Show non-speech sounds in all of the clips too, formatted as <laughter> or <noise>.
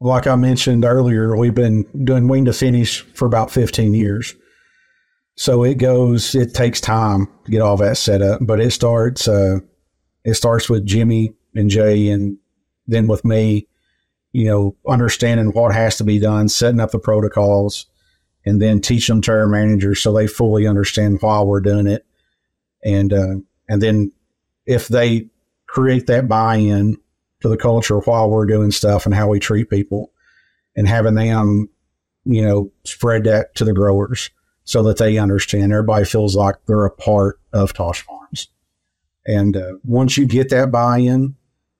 like I mentioned earlier, we've been doing wean to finish for about 15 years. So it goes, it takes time to get all that set up, but it starts, uh, it starts with Jimmy and Jay and then with me, you know, understanding what has to be done, setting up the protocols, and then teach them to our managers so they fully understand why we're doing it. And, uh, and then if they create that buy-in to the culture while we're doing stuff and how we treat people and having them, you know, spread that to the growers so that they understand everybody feels like they're a part of Tosh Farms. And uh, once you get that buy-in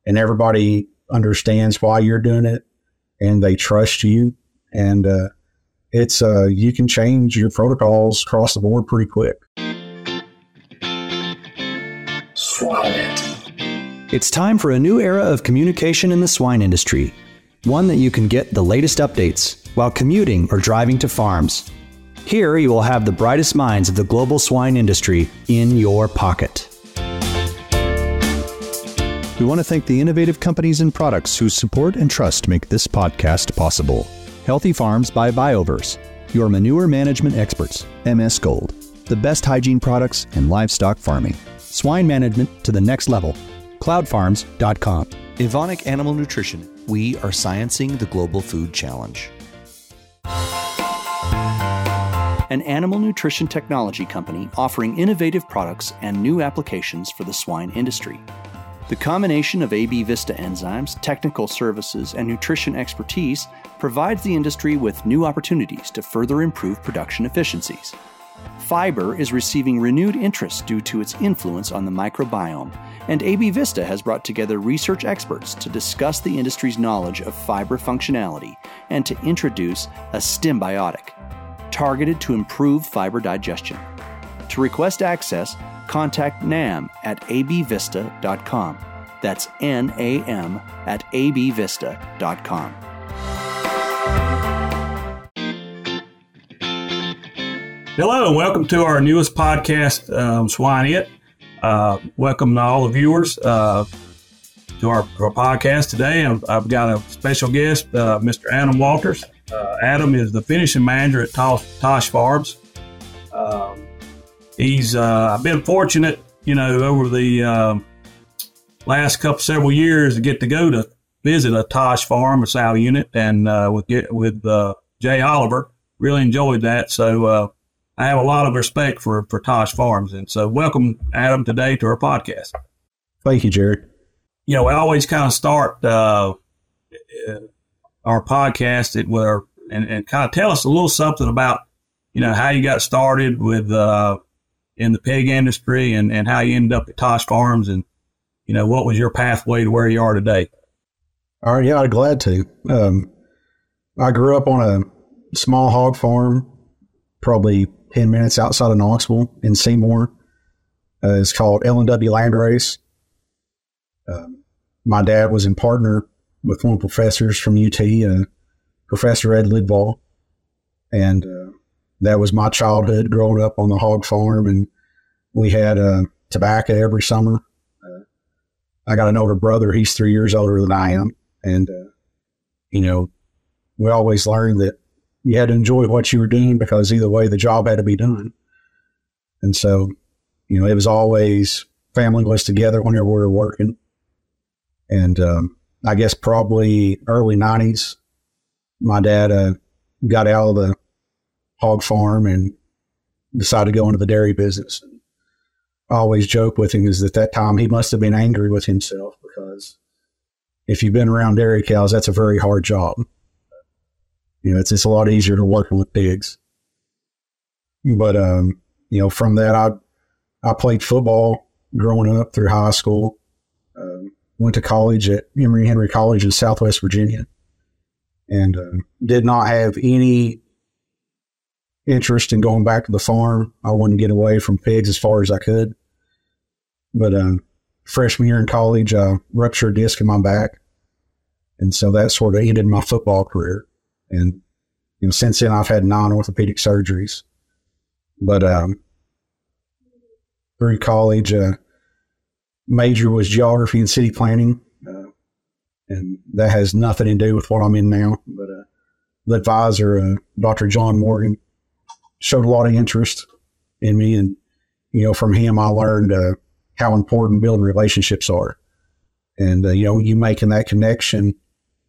and everybody understands why you're doing it and they trust you and uh, it's uh, you can change your protocols across the board pretty quick. It's time for a new era of communication in the swine industry, one that you can get the latest updates while commuting or driving to farms. Here you will have the brightest minds of the global swine industry in your pocket. We want to thank the innovative companies and products whose support and trust make this podcast possible. Healthy Farms by BioVerse, your manure management experts, MS Gold, the best hygiene products in livestock farming. Swine management to the next level. Cloudfarms.com. Evonik Animal Nutrition. We are sciencing the global food challenge. An animal nutrition technology company offering innovative products and new applications for the swine industry. The combination of AB Vista enzymes, technical services, and nutrition expertise provides the industry with new opportunities to further improve production efficiencies. Fiber is receiving renewed interest due to its influence on the microbiome, and AB Vista has brought together research experts to discuss the industry's knowledge of fiber functionality and to introduce a Stimbiotic, targeted to improve fiber digestion. To request access, contact NAM at abvista.com. That's N A M at abvista.com. Hello, and welcome to our newest podcast, um, Swine It. Uh, welcome to all the viewers uh, to our, our, podcast today. I've, I've, got a special guest, uh, Mr. Adam Walters. Uh, Adam is the finishing manager at Tosh, Tosh Farms. Um, he's uh, I've been fortunate, you know, over the um, last couple several years to get to go to visit a Tosh farm, a sow unit, and uh, with with Jay Oliver. Really enjoyed that. So I have a lot of respect for for Tosh Farms, and so welcome Adam today to our podcast. Thank you, Jared. You know, we always kind of start uh, our podcast it where and, and kind of tell us a little something about you know how you got started with uh, in the pig industry and, and how you ended up at Tosh Farms and, you know, what was your pathway to where you are today? All right. Yeah, I'm glad to. Um, I grew up on a small hog farm, probably 10 minutes outside of Knoxville in Seymour. Uh, it's called L&W Landrace. Um, my dad was in partner with one of the professors from UT, uh, Professor Ed Lidval. And uh, that was my childhood growing up on the hog farm. And we had uh, tobacco every summer. Uh, I got an older brother. He's three years older than I am. And, uh, you know, we always learned that you had to enjoy what you were doing because either way the job had to be done. And so, you know, it was always family was together whenever we were working. And um, I guess probably early 90s, my dad uh, got out of the hog farm and decided to go into the dairy business. I always joke with him is that that time he must have been angry with himself because if you've been around dairy cows, that's a very hard job. You know, it's it's a lot easier to working with pigs. But um, you know, from that, I I played football growing up through high school. Um, went to college at Emory Henry College in Southwest Virginia, and uh, did not have any interest in going back to the farm. I wanted to get away from pigs as far as I could. But um, freshman year in college, I ruptured a disc in my back. And so that sort of ended my football career. And, you know, since then I've had non orthopedic surgeries. But um, through college, uh, major was geography and city planning. Uh, and that has nothing to do with what I'm in now. But uh, the advisor, uh, Dr. John Morgan, showed a lot of interest in me, and you know, from him, I learned uh, how important building relationships are, and uh, you know, you making that connection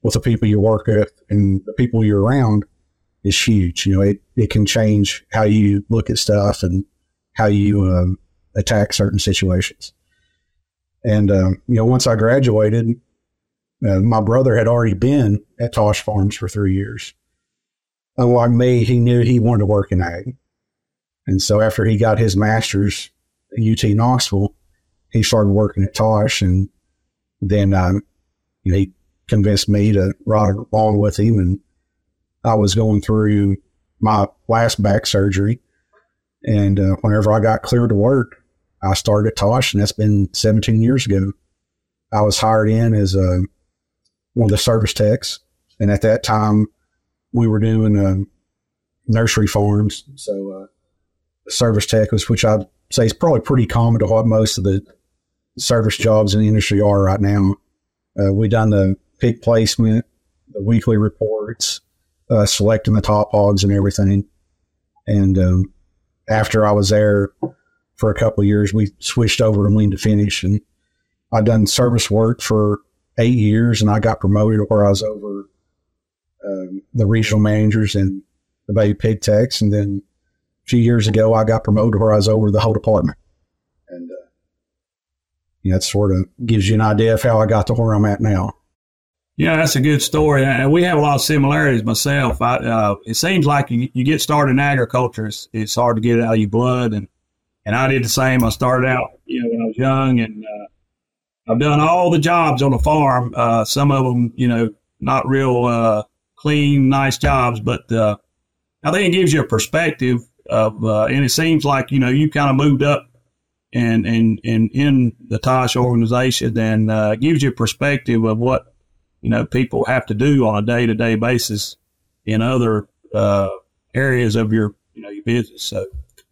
with the people you work with and the people you're around is huge. You know, it, it can change how you look at stuff and how you um, attack certain situations. And, um, you know, once I graduated, uh, my brother had already been at Tosh Farms for three years. Unlike me, he knew he wanted to work in ag. And so after he got his master's at UT Knoxville, he started working at Tosh. And then um, you know, he convinced me to ride along with him. And I was going through my last back surgery. And uh, whenever I got cleared to work, I started at Tosh, and that's been 17 years ago. I was hired in as a, one of the service techs. And at that time, we were doing uh, nursery farms. So, uh, service tech was, which I'd say is probably pretty common to what most of the service jobs in the industry are right now. Uh, we done the pig placement, the weekly reports, uh, selecting the top hogs and everything. And um, after I was there for a couple years, we switched over to wean to finish, and I done service work for eight years, and I got promoted where I was over um, the regional managers and the baby pig techs, and then a few years ago, I got promoted where I was over the whole department, and uh, that sort of gives you an idea of how I got to where I'm at now. Yeah, that's a good story, and we have a lot of similarities. Myself, I, uh, it seems like you, you, get started in agriculture, it's, it's, hard to get it out of your blood, and and I did the same. I started out, you know, when I was young, and uh, I've done all the jobs on the farm. Uh, some of them, you know, not real uh, clean, nice jobs, but uh, I think it gives you a perspective of, uh, and it seems like you know you kind of moved up and and and in the Tosh organization, and gives you a perspective of what you know people have to do on a day to day basis in other uh, areas of your you know your business. So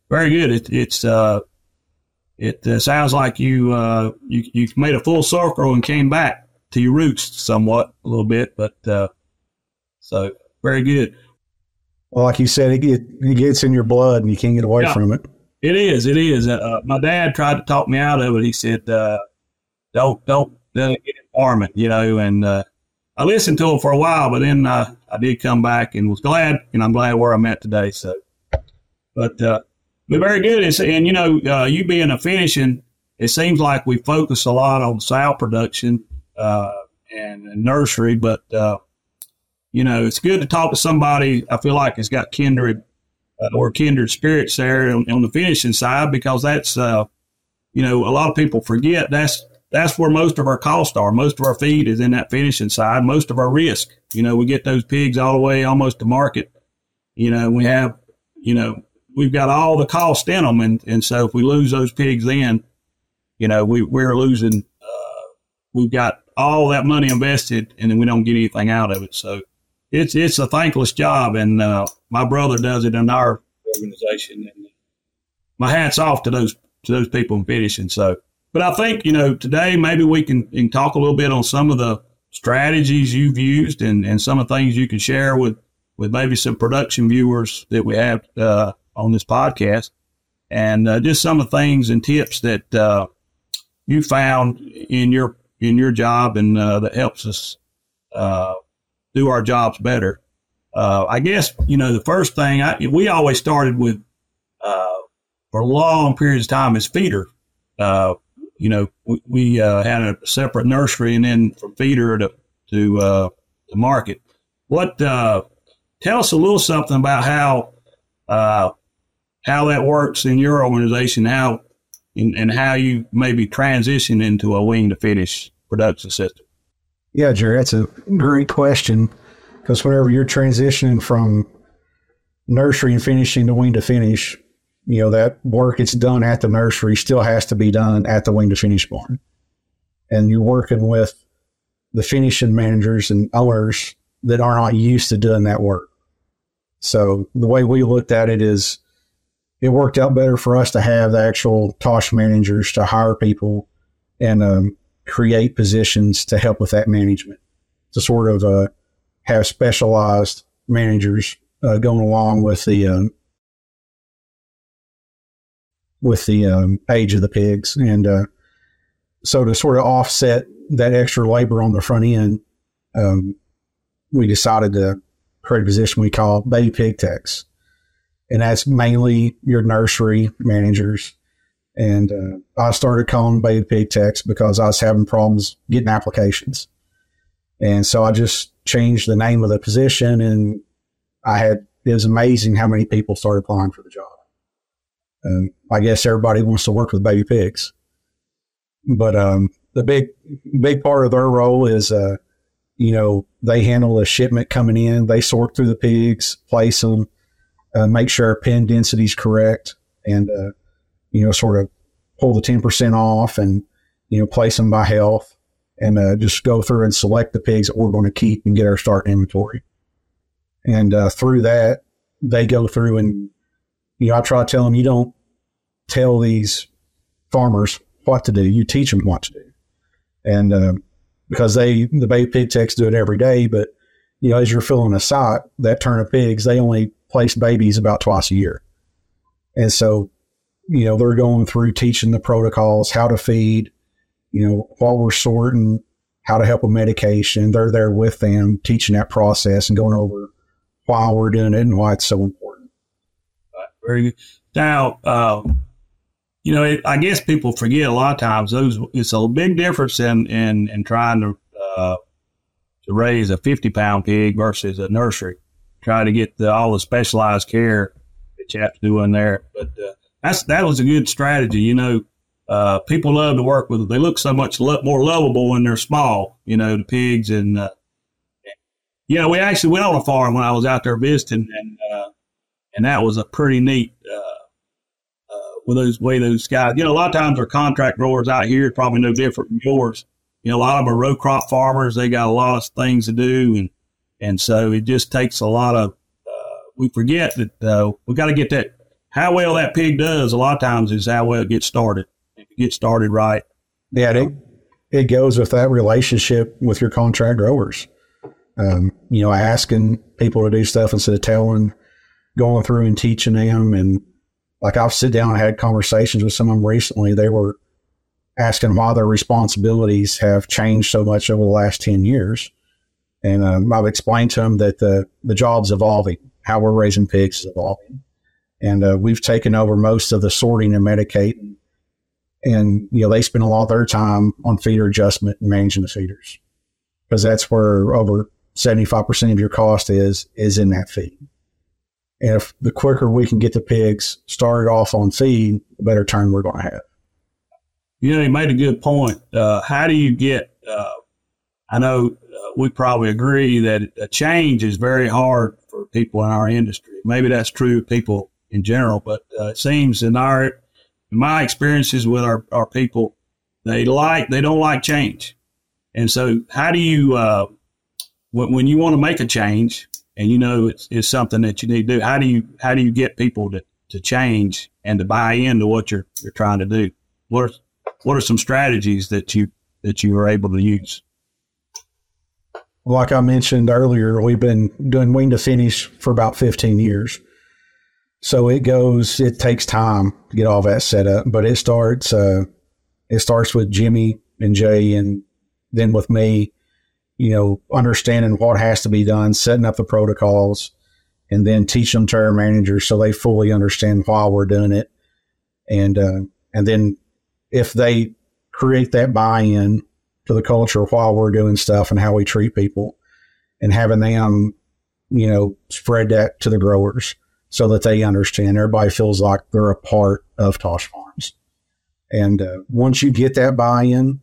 very good. It, it's uh, it uh, sounds like you uh, you you made a full circle and came back to your roots somewhat a little bit, but uh, so very good. Well, like you said, it, it, it gets in your blood and you can't get away yeah, from it. It is. It is. Uh, my dad tried to talk me out of it. He said, uh, "Don't, don't, don't get farming," you know, and uh, I listened to him for a while, but then uh, I did come back and was glad, and I'm glad where I'm at today. So, but uh, very good. It's, and you know, uh, you being a finishing, it seems like we focus a lot on sow production uh, and, nursery, but uh, you know, it's good to talk to somebody. I feel like it's got kindred uh, or kindred spirits there on, on, the finishing side because that's you know a lot of people forget that's that's where most of our costs are. Most of our feed is in that finishing side. Most of our risk, you know, we get those pigs all the way almost to market. You know, we have, you know, we've got all the cost in them. And, and so if we lose those pigs then, you know, we, we're losing, uh, we've got all that money invested and then we don't get anything out of it. So it's, it's a thankless job. And, uh, my brother does it in our organization. And my hat's off to those, to those people in finishing. So, but I think, you know, today maybe we can, can talk a little bit on some of the strategies you've used and, and some of the things you can share with, with maybe some production viewers that we have uh, on this podcast. And uh, just some of the things and tips that uh, you found in your in your job and uh, that helps us uh, do our jobs better. Uh, I guess you know the first thing I, we always started with for long periods of time is feeder. You know, we, we uh, had a separate nursery and then from feeder to to uh, market. What uh, tell us a little something about how uh, how that works in your organization, how and, and how you maybe transition into a wean to finish production system. Yeah, Jerry, that's a great question because whenever you're transitioning from nursery and finishing to wean to finish, you know, that work that's done at the nursery still has to be done at the wean to finish barn. And you're working with the finishing managers and owners that are not used to doing that work. So the way we looked at it is it worked out better for us to have the actual Tosh managers to hire people and um, create positions to help with that management. to sort of uh, have specialized managers uh, going along with the um, with the um, age of the pigs, and uh, so to sort of offset that extra labor on the front end, um, we decided to create a position we call baby pig techs, and that's mainly your nursery managers. And uh, I started calling baby pig techs because I was having problems getting applications, and so I just changed the name of the position, and I had it was amazing how many people started applying for the job. I guess everybody wants to work with baby pigs, but um, the big big part of their role is, uh, you know, they handle a shipment coming in, they sort through the pigs, place them, uh, make sure pen density is correct, and uh, you know, sort of pull the ten percent off, and you know, place them by health, and uh, just go through and select the pigs that we're going to keep and get our start inventory. And uh, through that, they go through and you know, I try to tell them you don't tell these farmers what to do. You teach them what to do. And uh, because they, the baby pig techs do it every day, but, you know, as you're filling a site, that turn of pigs, they only place babies about twice a year. And so, you know, they're going through teaching the protocols, how to feed, you know, while we're sorting, how to help with medication. They're there with them, teaching that process and going over why we're doing it and why it's so important. Very good. Now, uh, you know, it, I guess people forget a lot of times those. It's a big difference in in, in trying to uh, to raise a fifty pound pig versus a nursery. Try to get the, all the specialized care that you have to do in there. But uh, that's that was a good strategy. You know, uh, people love to work with. Them. They look so much lo- more lovable when they're small. You know, the pigs and. Uh, know, we actually went on a farm when I was out there visiting, and uh, and that was a pretty neat uh, uh, with those way those guys. You know, a lot of times our contract growers out here probably no different from yours. You know, a lot of them are row crop farmers. They got a lot of things to do, and and so it just takes a lot of. Uh, we forget that we got to get that how well that pig does. A lot of times is how well it gets started. If you get started right, yeah, it it goes with that relationship with your contract growers. Um, you know, asking people to do stuff instead of telling going through and teaching them. And like I've sit down and had conversations with some of them recently. They were asking why their responsibilities have changed so much over the last 10 years. And um, I've explained to them that the, the job's evolving, how we're raising pigs is evolving. And uh, we've taken over most of the sorting and medicating. And, you know, they spend a lot of their time on feeder adjustment and managing the feeders because that's where over 75% of your cost is, is in that feed. And if the quicker we can get the pigs started off on feed, the better turn we're going to have. You know, you made a good point. Uh, how do you get? Uh, I know uh, we probably agree that a change is very hard for people in our industry. Maybe that's true of people in general, but uh, it seems in our, in my experiences with our, our people, they like they don't like change, and so how do you uh, when, when you want to make a change? And you know it's, it's something that you need to do. How do you how do you get people to, to change and to buy into what you're you're trying to do? What are what are some strategies that you that you were able to use? Like I mentioned earlier, we've been doing wean to finish for about 15 years. So it goes, it takes time to get all that set up, but it starts, uh, it starts with Jimmy and Jay and then with me you know, understanding what has to be done, setting up the protocols, and then teach them to our managers so they fully understand why we're doing it. And uh, and then if they create that buy-in to the culture while we're doing stuff and how we treat people, and having them, you know, spread that to the growers so that they understand. Everybody feels like they're a part of Tosh Farms. And uh, once you get that buy-in,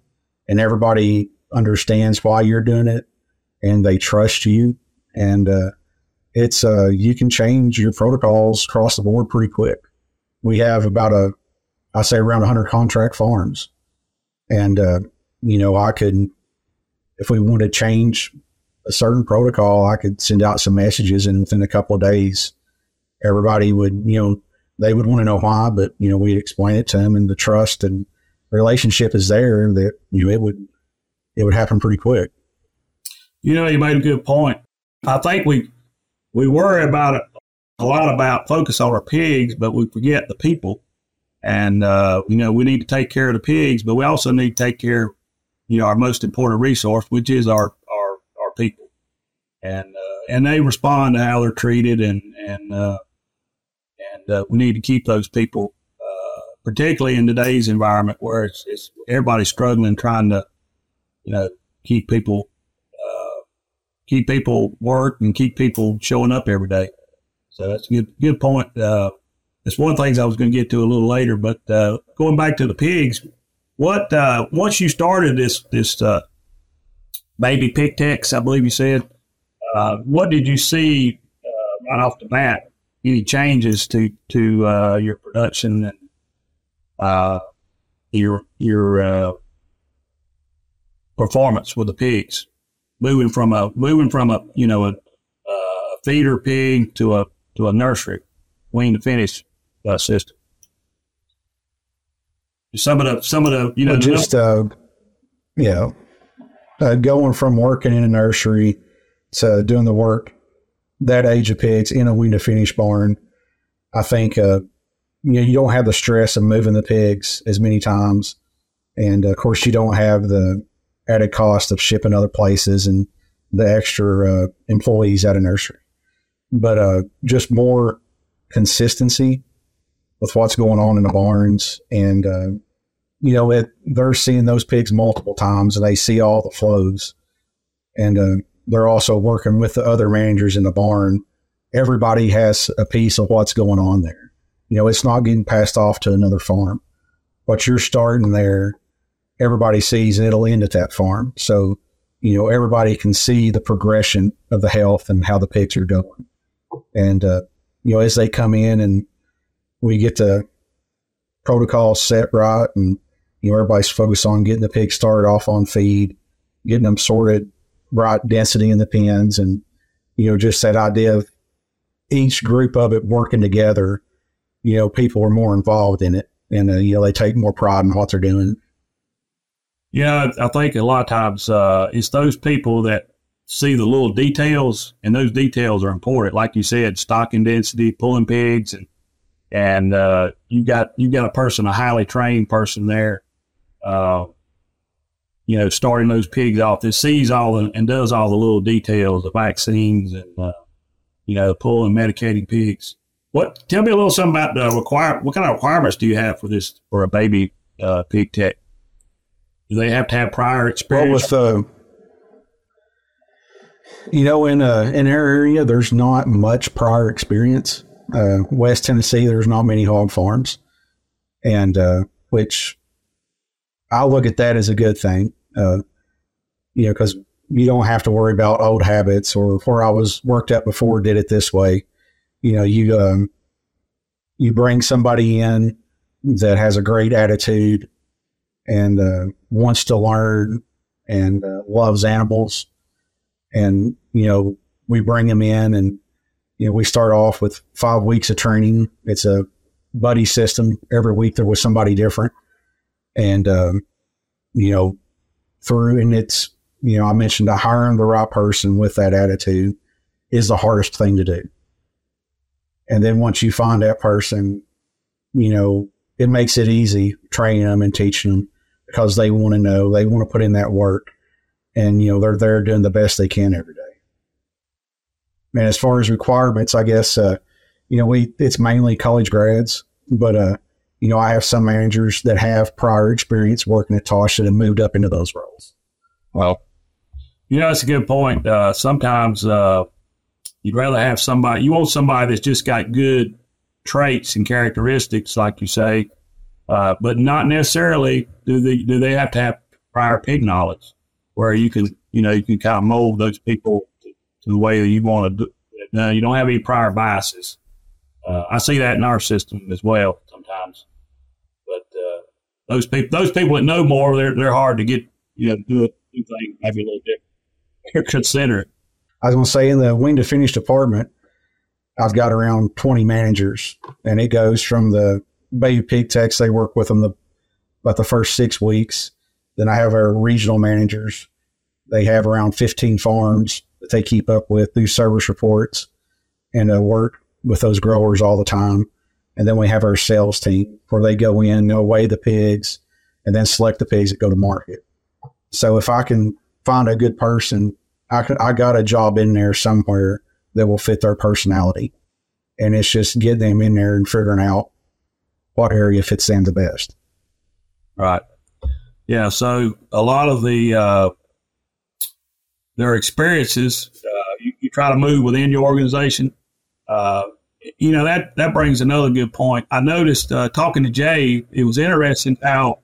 and everybody understands why you're doing it and they trust you. And uh, it's uh, you can change your protocols across the board pretty quick. We have about a, I say around 100 contract farms, and uh, you know I could, if we want to change a certain protocol, I could send out some messages, and within a couple of days, everybody would you know they would want to know why, but you know we explain it to them, and the trust and relationship is there that you know it would it would happen pretty quick. You know, you made a good point. I think we we worry about it a lot about focus on our pigs, but we forget the people. And uh, you know, we need to take care of the pigs, but we also need to take care, you know, our most important resource, which is our our our people. And uh, and they respond to how they're treated, and and uh, and uh, we need to keep those people, uh, particularly in today's environment where it's, it's everybody's struggling trying to, you know, keep people uh, keep people work and keep people showing up every day. So that's a good good point. Uh, it's one of the things I was going to get to a little later, but uh, going back to the pigs, what uh, once you started this this uh, baby pig techs, I believe you said, uh, what did you see uh, right off the bat? Any changes to to uh, your production and your your performance with the pigs, moving from a moving from a you know a, a feeder pig to a to a nursery, wean to finish uh, system. Some of the some of the you know Well, just uh, you know, uh, going from working in a nursery to doing the work that age of pigs in a wean to finish barn, I think uh, you know you don't have the stress of moving the pigs as many times, and of course you don't have the added cost of shipping other places and the extra uh, employees at a nursery. But uh, just more consistency with what's going on in the barns, and uh, you know it, they're seeing those pigs multiple times, and they see all the flows, and uh, they're also working with the other managers in the barn. Everybody has a piece of what's going on there. You know, it's not getting passed off to another farm. But you're starting there, everybody sees and it'll end at that farm. So, you know, everybody can see the progression of the health and how the pigs are going. And, uh, you know, as they come in and we get the protocol set right and, you know, everybody's focused on getting the pigs started off on feed, getting them sorted, right density in the pens and you know just that idea of each group of it working together you know people are more involved in it and uh, you know they take more pride in what they're doing Yeah, I think a lot of times uh, it's those people that see the little details, and those details are important. Like you said, stocking density, pulling pigs, and and uh, you got you got a person, a highly trained person there, uh, you know, starting those pigs off. That sees all the, and does all the little details, the vaccines, and uh, you know, pulling, medicating pigs. What? Tell me a little something about the require. What kind of requirements do you have for this for a baby uh, pig tech? Do they have to have prior experience? well with uh you know in uh in our area there's not much prior experience. Uh west tennessee there's not many hog farms. And uh which i look at that as a good thing uh you know because you don't have to worry about old habits or where i was worked at before did it this way. You know you um you bring somebody in that has a great attitude and uh, wants to learn and uh, loves animals. And, you know, we bring them in and, you know, we start off with five weeks of training. It's a buddy system. Every week there was somebody different. And, um, you know, through, and it's, you know, I mentioned hiring the right person with that attitude is the hardest thing to do. And then once you find that person, you know, it makes it easy training them and teaching them because they want to know, they want to put in that work, and you know they're there doing the best they can every day. And as far as requirements, I guess uh, you know we it's mainly college grads, but uh, you know I have some managers that have prior experience working at Tosh that have moved up into those roles. Well, you know, that's a good point. Uh, sometimes uh, you'd rather have somebody, you want somebody that's just got good traits and characteristics, like you say, uh, but not necessarily do they, do they have to have prior pig knowledge where you can, you know, you can kind of mold those people to, the way that you want to do No, you don't have any prior biases. Uh, I see that in our system as well sometimes. But uh, those people, those people that know more, they're they're hard to get. You know, do, a do things maybe a little different. Consider. I was going to say in the wean to finish department, I've got around 20 managers, and it goes from the baby pig techs, they work with them the, about the first six weeks. Then I have our regional managers, They have around 15 farms that they keep up with, do service reports, and uh, work with those growers all the time. And then we have our sales team where they go in, they'll weigh the pigs, and then select the pigs that go to market. So if I can find a good person, I, can, I got a job in there somewhere that will fit their personality. And it's just getting them in there and figuring out what area fits them the best. Right. Yeah. So a lot of the uh, their experiences, uh, you, you, try to move within your organization. Uh, you know that that brings another good point. I noticed uh, talking to Jay, it was interesting how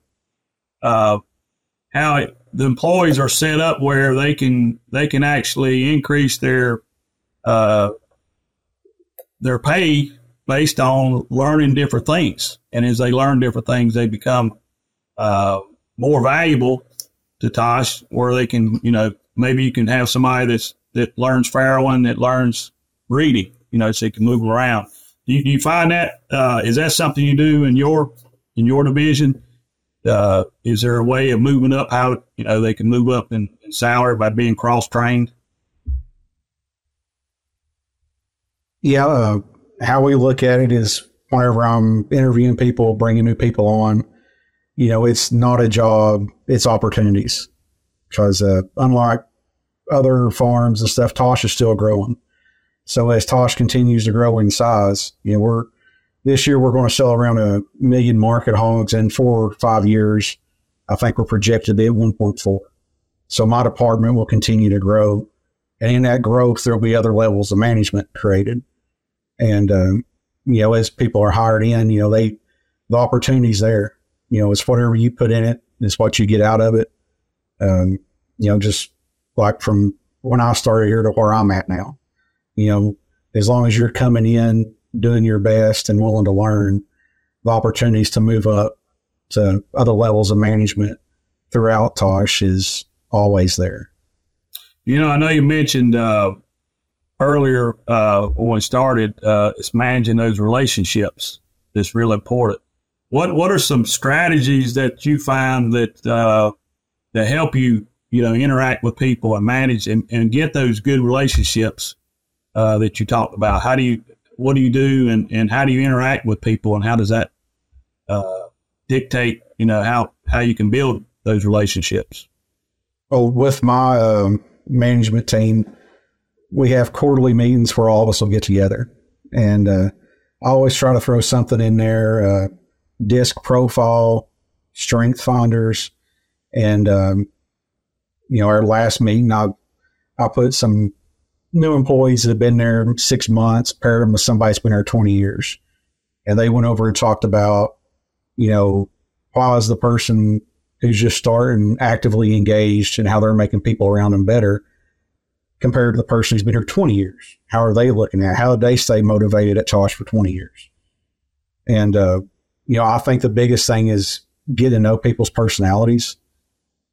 uh, how it, the employees are set up where they can they can actually increase their uh, their pay based on learning different things, and as they learn different things, they become uh, more valuable to Tosh, where they can you know maybe you can have somebody that's that learns farrowing, that learns breeding, you know, so you can move around. Do you, do you find that uh, is that something you do in your in your division? Uh, is there a way of moving up? How you know they can move up in, in salary by being cross trained? Yeah, uh, how we look at it is whenever I'm interviewing people, bringing new people on, you know, it's not a job; it's opportunities because uh, unlike other farms and stuff, Tosh is still growing. So as Tosh continues to grow in size, you know, we're this year we're going to sell around a million market hogs in four or five years. I think we're projected to be at 1.4. So my department will continue to grow. And in that growth, there'll be other levels of management created. And, um, you know, as people are hired in, you know, they, the opportunity's there. You know, it's whatever you put in it, it's what you get out of it um, you know, just like from when I started here to where I'm at now. You know, as long as you're coming in, doing your best and willing to learn, the opportunities to move up to other levels of management throughout Tosh is always there. You know, I know you mentioned uh, earlier uh, when we started, uh, it's managing those relationships that's really important. What What are some strategies that you find that uh, that help you, you know, interact with people and manage and, and get those good relationships uh, that you talked about? How do you, what do you do and, and how do you interact with people and how does that uh, dictate, you know, how, how you can build those relationships? Well, with my um, management team, we have quarterly meetings where all of us will get together. And uh, I always try to throw something in there uh, disc profile, strength finders, and, um, you know, our last meeting, I, I put some new employees that have been there six months, paired them with somebody that's been there 20 years. And they went over and talked about, you know, why is the person who's just starting actively engaged and how they're making people around them better compared to the person who's been here 20 years? How are they looking at? How did they stay motivated at Tosh for 20 years? And, uh, you know, I think the biggest thing is getting to know people's personalities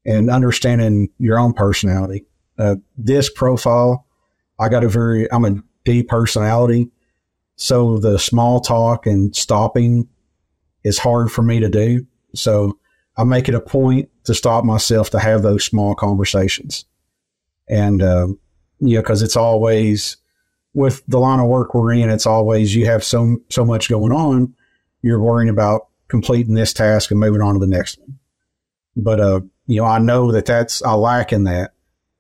and understanding your own personality. Uh, DISC profile, I got a very, I'm a D personality. So the small talk and stopping is hard for me to do. So I make it a point to stop myself to have those small conversations. And, um, you know, cause it's always with the line of work we're in, it's always you have so, so much going on. You're worrying about completing this task and moving on to the next one. But, uh, you know, I know that that's, I lack in that.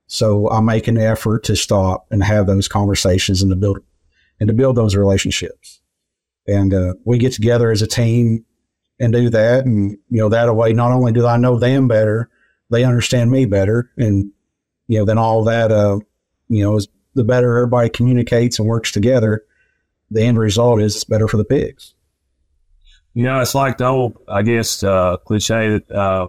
So I make an effort to stop and have those conversations and to build, and to build those relationships. And, uh, we get together as a team and do that. And, you know, that way, not only do I know them better, they understand me better. And, you know, then all that, uh, you know, the better everybody communicates and works together, the end result is it's better for the pigs. You know, it's like the old, I guess, uh, cliche that, uh,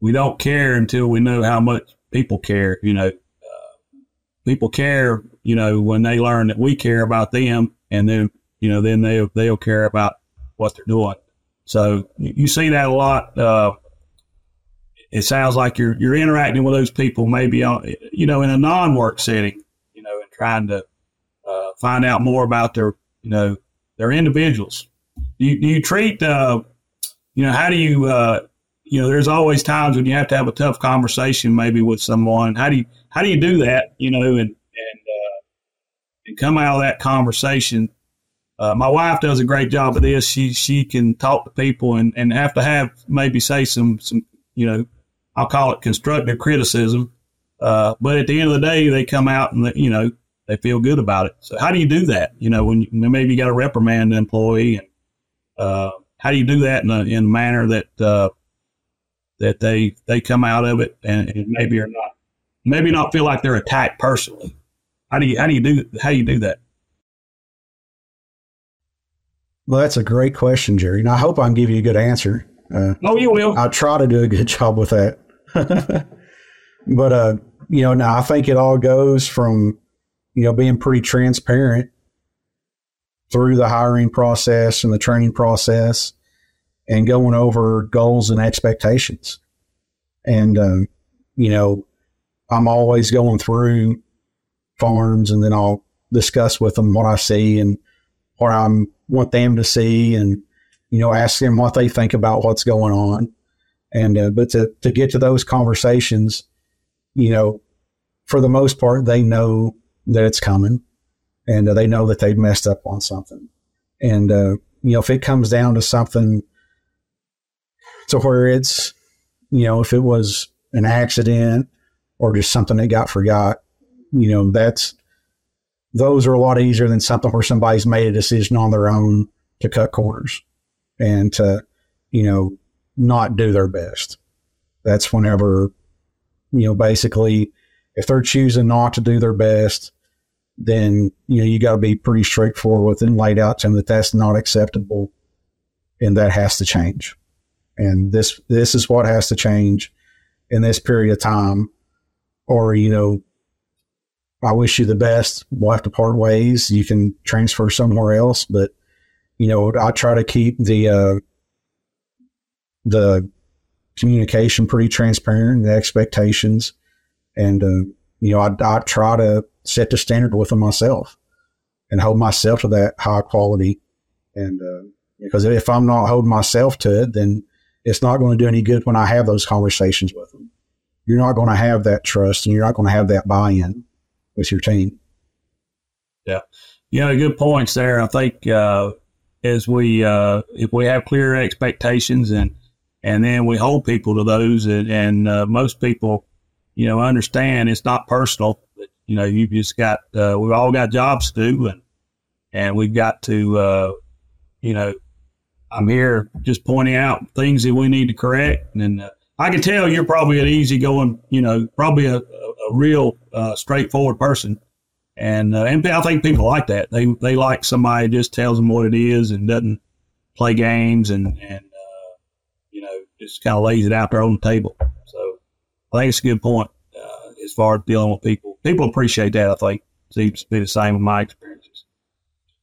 we don't care until we know how much people care. You know, uh, people care. You know, when they learn that we care about them, and then you know, then they'll, they'll care about what they're doing. So you see that a lot. It sounds like you're you're interacting with those people, maybe on you know in a non-work setting, you know, and trying to uh, find out more about their you know their individuals. Do you, do you treat uh, you know how do you uh, you know, there's always times when you have to have a tough conversation, maybe with someone. How do you how do you do that? You know, and and uh, and come out of that conversation. Uh, my wife does a great job of this. She she can talk to people and, and have to have maybe say some some you know I'll call it constructive criticism. Uh, but at the end of the day, they come out and you know they feel good about it. So how do you do that? You know, when you, maybe you got to reprimand an employee, and uh, how do you do that in a, in a manner that uh, that they they come out of it and, and, maybe are not maybe not feel like they're attacked personally. How do you how do you do how do you do that? Well, that's a great question, Jerry. And I hope I can give you a good answer. Uh, oh, you will. I'll try to do a good <laughs> job with that. <laughs> but uh, you know, now I think it all goes from you know being pretty transparent through the hiring process and the training process and going over goals and expectations. And, uh, you know, I'm always going through farms and then I'll discuss with them what I see and what I want them to see and, you know, ask them what they think about what's going on. And, uh, but to, to get to those conversations, you know, for the most part, they know that it's coming and uh, they know that they've messed up on something. And, uh, you know, if it comes down to something to where it's, you know, if it was an accident or just something that got forgot, you know, that's, those are a lot easier than something where somebody's made a decision on their own to cut corners and to, you know, not do their best. That's whenever, you know, basically, if they're choosing not to do their best, then, you know, you got to be pretty straightforward with and laid out to them that that's not acceptable and that has to change. And this this is what has to change in this period of time or you know i wish you the best. We'll have to part ways. You can transfer somewhere else but you know i try to keep the uh the communication pretty transparent the expectations and uh you know I, I try to set the standard with them myself and hold myself to that high quality and uh because if i'm not holding myself to it then it's not going to do any good when I have those conversations with them. You're not going to have that trust and you're not going to have that buy in with your team. Yeah. Know, good points there. I think, uh, as we, uh, if we have clear expectations and, and then we hold people to those and, and uh, most people, you know, understand it's not personal. But, you know, you've just got, uh, we've all got jobs to do and, and we've got to, uh, you know, I'm here just pointing out things that we need to correct. And uh, I can tell you're probably an easygoing, you know, probably a, a, real uh, straightforward person. And uh, and I think people like that. They they like somebody just tells them what it is and doesn't play games and and uh, you know just kind of lays it out there on the table. So I think it's a good point uh, as far as dealing with people. People appreciate that. I think seems to be the same in my experience.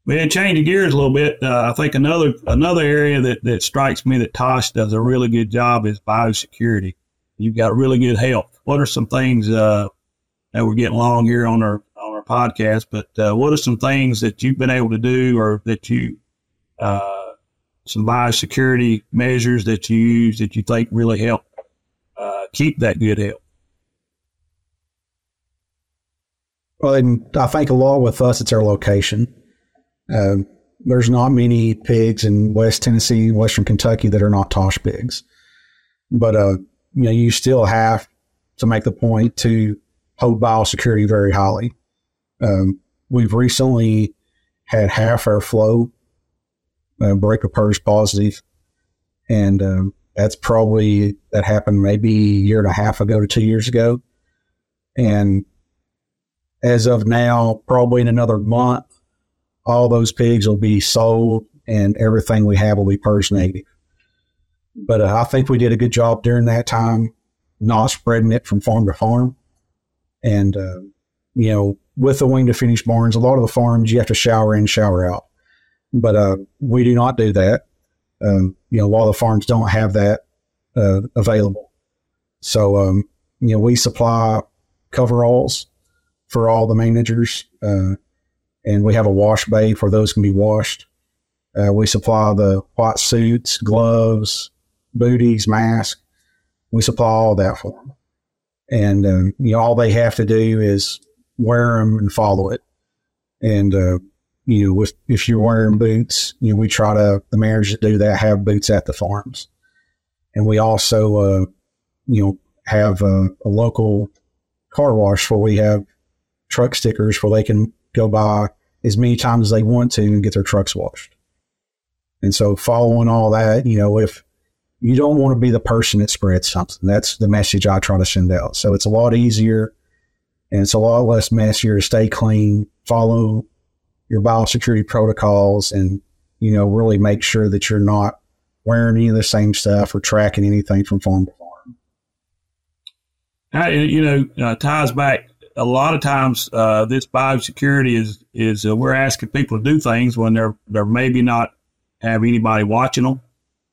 But then changing gears a little bit, uh, I think another another area that, that strikes me that Tosh does a really good job is biosecurity. You've got really good health. What are some things uh, that we're getting along here on our podcast? But uh, what are some things that you've been able to do, or that you uh, some biosecurity measures that you use that you think really help uh, keep that good health? Well, and I think a lot with us, it's our location. Uh, there's not many pigs in West Tennessee, Western Kentucky that are not Tosh pigs, but uh, you know you still have to make the point to hold biosecurity very highly. Um, we've recently had half our flow uh, break a PRRS positive, and um, that's probably that happened maybe a year and a half ago to two years ago, and as of now, probably in another month, all those pigs will be sold and everything we have will be PRRS negative. But uh, I think we did a good job during that time, not spreading it from farm to farm. And, uh, you know, with the wean to finish barns, a lot of the farms you have to shower in, shower out. But uh, we do not do that. Um, you know, a lot of the farms don't have that uh, available. So, um, you know, we supply coveralls for all the managers. Uh, and we have a wash bay for those can be washed. Uh, we supply the white suits, gloves, booties, masks, We supply all that for them. And, um, you know, all they have to do is wear them and follow it. And, uh, you know, if, if you're wearing boots, you know, we try to, the managers that do that have boots at the farms. And we also, uh, you know, have a, a local car wash where we have truck stickers where they can go by as many times as they want to and get their trucks washed. And so following all that, you know, if you don't want to be the person that spreads something, that's the message I try to send out. So it's a lot easier and it's a lot less messier to stay clean, follow your biosecurity protocols and, you know, really make sure that you're not wearing any of the same stuff or tracking anything from farm to farm. I, you know, uh, ties back a lot of times. Uh, this biosecurity is is uh, we're asking people to do things when they're they're maybe not have anybody watching them.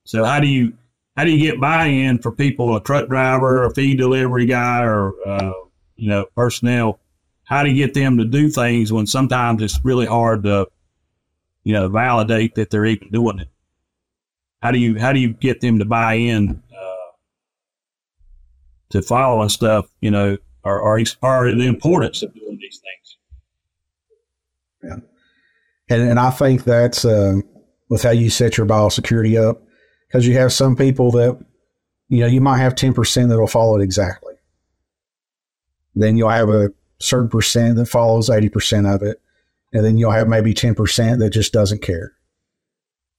So how do you how do you get buy-in for people, a truck driver, a feed delivery guy, or uh, you know personnel? How you get them to do things when sometimes it's really hard to you know validate that they're even doing it? How do you how do you get them to buy in uh, to following stuff? You know, or, or or the importance of doing these things. Yeah, and and I think that's uh, with how you set your biosecurity up because you have some people that you know you might have ten percent that will follow it exactly. Then you'll have a certain percent that follows eighty percent of it, and then you'll have maybe ten percent that just doesn't care.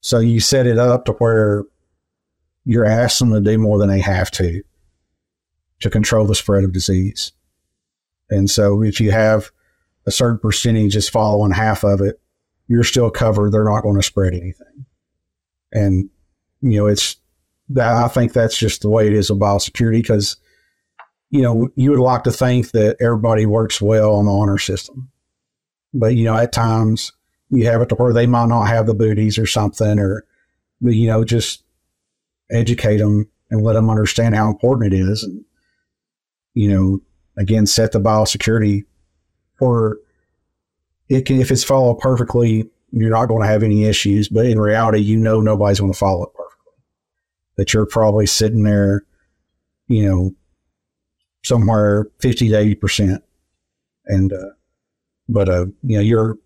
So you set it up to where you're asking them to do more than they have to to control the spread of disease. And so if you have a certain percentage just following half of it, you're still covered. They're not going to spread anything. And, you know, it's that I think that's just the way it is with biosecurity because, you know, you would like to think that everybody works well on the honor system. But, you know, at times you have it to where they might not have the booties or something, or, you know, just educate them and let them understand how important it is. And, you know, again, set the biosecurity for it can, if it's followed perfectly, you're not going to have any issues. But in reality, you know, nobody's going to follow it perfectly. That you're probably sitting there, you know, somewhere 50 to 80%. And, uh, but, uh, you know, you're,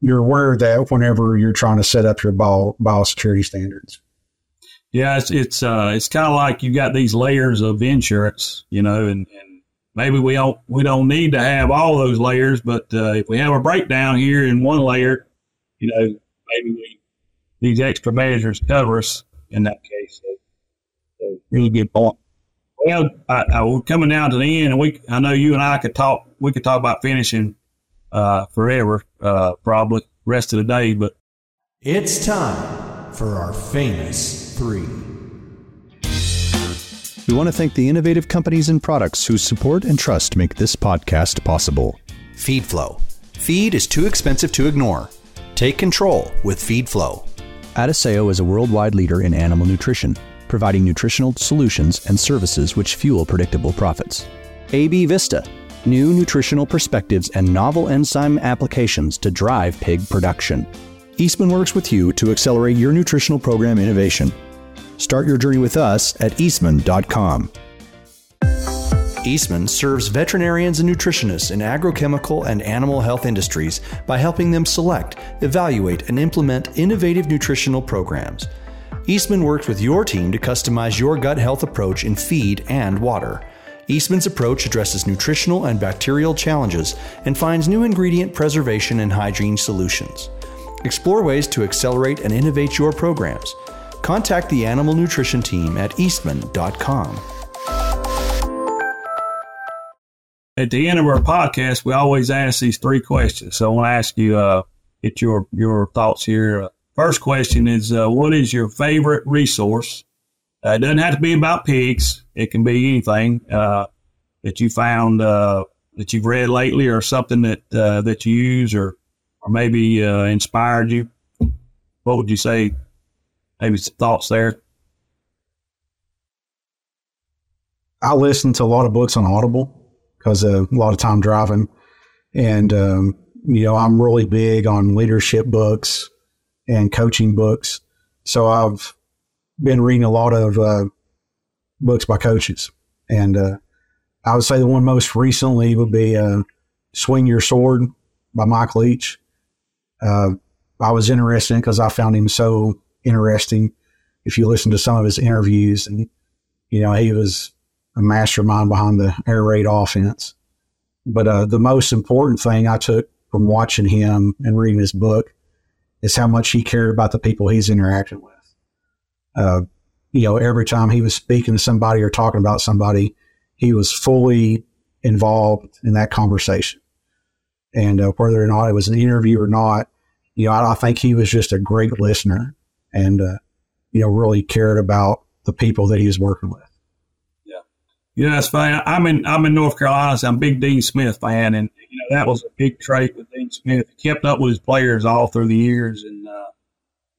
you're aware of that whenever you're trying to set up your bio, biosecurity standards. Yeah, it's it's uh, it's kind of like you've got these layers of insurance, you know, and, and maybe we don't we don't need to have all those layers, but uh, if we have a breakdown here in one layer, you know, maybe we, these extra measures cover us in that case. So, so really good point. Well, I, I, we're coming down to the end, and we I know you and I could talk. We could talk about finishing uh, forever, uh, probably rest of the day, but it's time for our famous three. We want to thank the innovative companies and products whose support and trust make this podcast possible. FeedFlow. Feed is too expensive to ignore. Take control with FeedFlow. Adisseo is a worldwide leader in animal nutrition, providing nutritional solutions and services which fuel predictable profits. AB Vista. New nutritional perspectives and novel enzyme applications to drive pig production. Eastman works with you to accelerate your nutritional program innovation. Start your journey with us at eastman.com. Eastman serves veterinarians and nutritionists in agrochemical and animal health industries by helping them select, evaluate, and implement innovative nutritional programs. Eastman works with your team to customize your gut health approach in feed and water. Eastman's approach addresses nutritional and bacterial challenges and finds new ingredient preservation and hygiene solutions. Explore ways to accelerate and innovate your programs. Contact the animal nutrition team at eastman.com. At the end of our podcast, we always ask these three questions. So I want to ask you, uh, get your your thoughts here. Uh, first question is, uh, what is your favorite resource? Uh, it doesn't have to be about pigs. It can be anything uh, that you found uh, that you've read lately, or something that that you use, or or maybe inspired you. What would you say maybe some thoughts there. I listen to a lot of books on Audible because a lot of time driving. And, um, you know, I'm really big on leadership books and coaching books. So I've been reading a lot of uh, books by coaches. And uh, I would say the one most recently would be uh, Swing Your Sword by Mike Leach. Uh, I was interested because I found him so interesting. If you listen to some of his interviews, and you know he was a mastermind behind the air raid offense. But uh, the most important thing I took from watching him and reading his book is how much he cared about the people he's interacting with. Uh, you know, every time he was speaking to somebody or talking about somebody, he was fully involved in that conversation. And uh, whether or not it was an interview or not, you know, I, I think he was just a great listener and, uh, you know, really cared about the people that he was working with. Yeah. That's funny. I'm in, I'm in North Carolina. So I'm a big Dean Smith fan. And, you know, that was a big trait Smith. Kept up with his players all through the years. And, uh,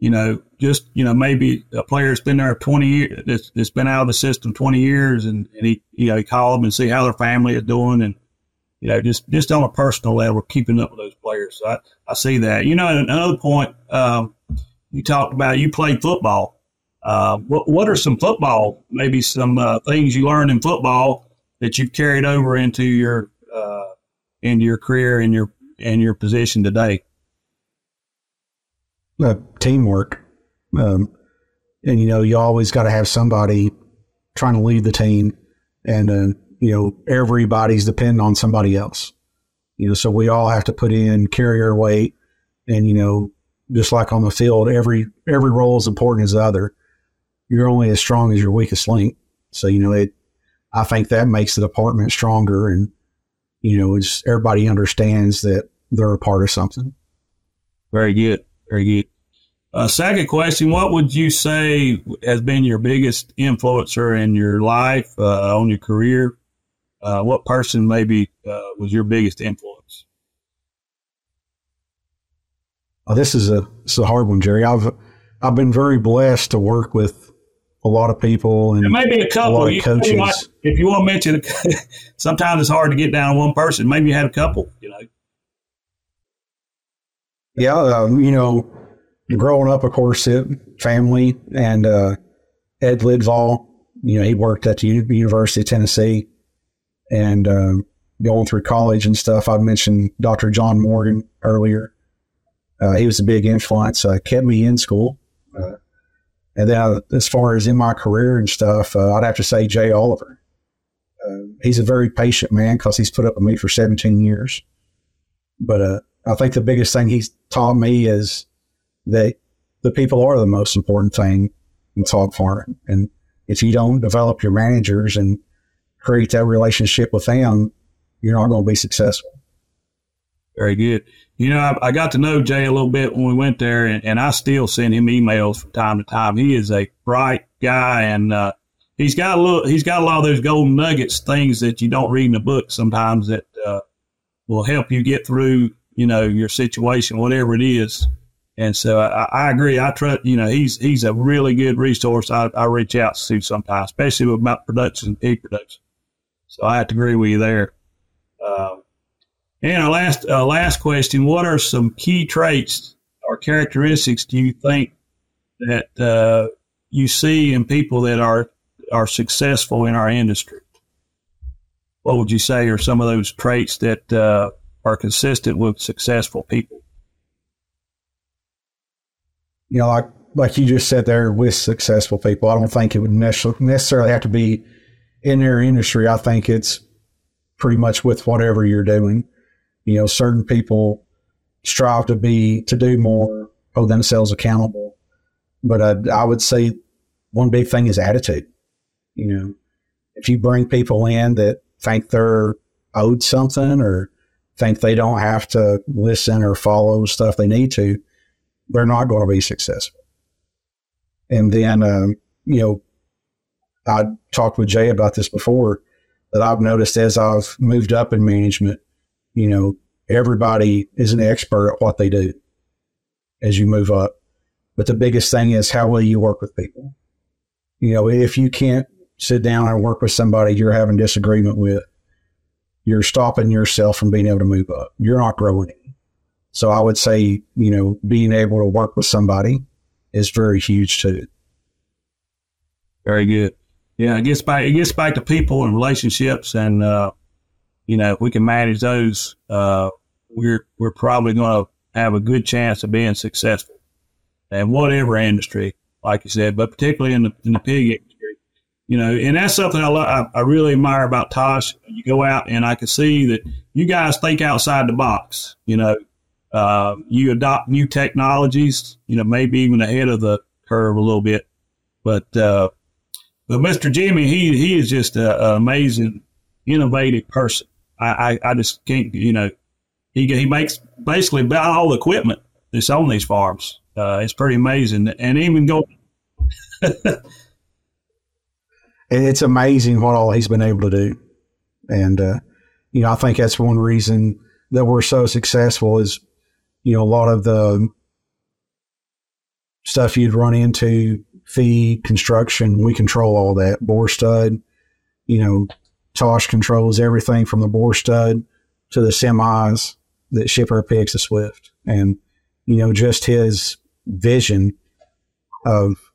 you know, just, you know, maybe a player's been there 20 years, it's, it's been out of the system 20 years and, and he, you know, he called them and see how their family is doing and, you know, just, just on a personal level, keeping up with those players. So I, I see that. You know, another point, um, you talked about, you played football. Uh, what, what are some football, maybe some uh, things you learned in football that you've carried over into your, uh, into your career and your, and your position today? uh, teamwork. Um, and, you know, you always got to have somebody trying to lead the team. And, uh, you know, everybody's depending on somebody else. You know, so we all have to put in, carrier weight. And, you know, just like on the field, every every role is important as the other. You're only as strong as your weakest link. So, you know, it I think that makes the department stronger and, you know, it's everybody understands that they're a part of something. Very good. Very good. Uh, second question: What would you say has been your biggest influencer in your life, uh, on your career? Uh, what person maybe uh, was your biggest influence? Oh, this is a this is a hard one, Jerry. I've I've been very blessed to work with a lot of people and maybe a couple. A lot of you, coaches. Might, if you want to mention, <laughs> sometimes it's hard to get down to one person. Maybe you had a couple. You know. Yeah, um, you know, growing up, of course, it, family and uh, Ed Lidval. You know, he worked at the University of Tennessee, and um, going through college and stuff. I mentioned Dr. John Morgan earlier. Uh, he was a big influence. Uh, kept me in school, uh, and then uh, as far as in my career and stuff, uh, I'd have to say Jay Oliver. Uh, he's a very patient man because he's put up with me for 17 years. But I think the biggest thing he's taught me is that the people are the most important thing in hog farming. And if you don't develop your managers and create that relationship with them, you're not going to be successful. Very good. You know, I, I, got to know Jay a little bit when we went there, and, and, I still send him emails from time to time. He is a bright guy, and uh, he's got a little, he's got a lot of those golden nuggets, things that you don't read in a book sometimes that uh, will help you get through, you know, your situation, whatever it is. And so I, I, agree. I trust, you know, he's he's a really good resource. I, I reach out to sometimes, especially about production, pig production. So I have to agree with you there. Uh, and our last uh, last question: What are some key traits or characteristics do you think that uh, you see in people that are are successful in our industry? What would you say are some of those traits that uh, are consistent with successful people? you know, like like you just said there with successful people, I don't think it would necessarily have to be in their industry. I think it's pretty much with whatever you're doing. You know, certain people strive to be to do more, hold themselves accountable. But I, I would say one big thing is attitude. You know, if you bring people in that think they're owed something or think they don't have to listen or follow stuff they need to, they're not going to be successful. And then, um, you know, I talked with Jay about this before that I've noticed as I've moved up in management, you know, everybody is an expert at what they do as you move up. But the biggest thing is how will you work with people? You know, if you can't sit down and work with somebody you're having disagreement with, you're stopping yourself from being able to move up. You're not growing. So I would say, you know, being able to work with somebody is very huge too. Very good. Yeah, it gets back. It gets back to people and relationships, and uh, you know, if we can manage those, uh, we're we're probably going to have a good chance of being successful, and whatever industry, like you said, but particularly in the in the pig you know, and that's something I, I, I really admire about Tosh. You go out, and I can see that you guys think outside the box. You know, uh, you adopt new technologies. You know, maybe even ahead of the curve a little bit, but. Uh, but Mr. Jimmy, he he is just an amazing, innovative person. I, I, I, just can't, you know, he he makes basically about all the equipment that's on these farms. Uh, it's pretty amazing, and even go. <laughs> it's amazing what all he's been able to do, and uh, you know, I think that's one reason that we're so successful is, you know, a lot of the stuff you'd run into feed, construction. We control all that. Boar stud, you know, Tosh controls everything from the boar stud to the semis that ship our pigs to Swift. And, you know, just his vision of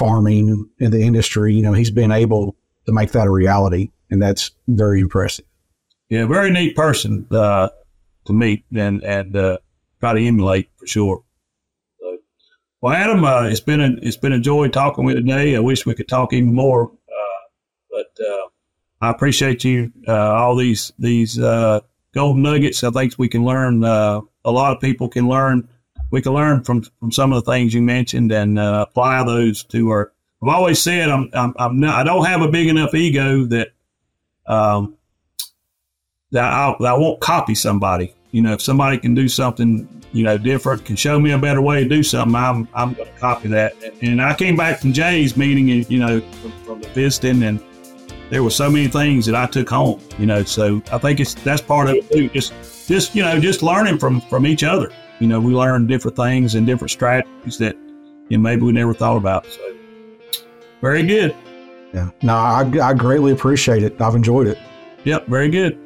farming in the industry, you know, he's been able to make that a reality. And that's very impressive. Yeah, very neat person uh, to meet and, and uh, try to emulate for sure. Well, Adam, uh, it's been a, it's been a joy talking with you today. I wish we could talk even more, uh, but uh, I appreciate you uh, all these these golden nuggets. I think we can learn. A lot of people can learn. We can learn from from some of the things you mentioned and apply those to our. I've always said I'm I'm, I'm not, I don't have a big enough ego that um that I, that I won't copy somebody. You know, if somebody can do something, you know, different, can show me a better way to do something, I'm, I'm going to copy that. And I came back from Jay's meeting, you know, from, from the visiting, and there were so many things that I took home, you know. So I think it's that's part of it too. Just, just you know, just learning from from each other. You know, we learn different things and different strategies that you know, maybe we never thought about. So very good. Yeah. No, I, I greatly appreciate it. I've enjoyed it. Yep. Very good.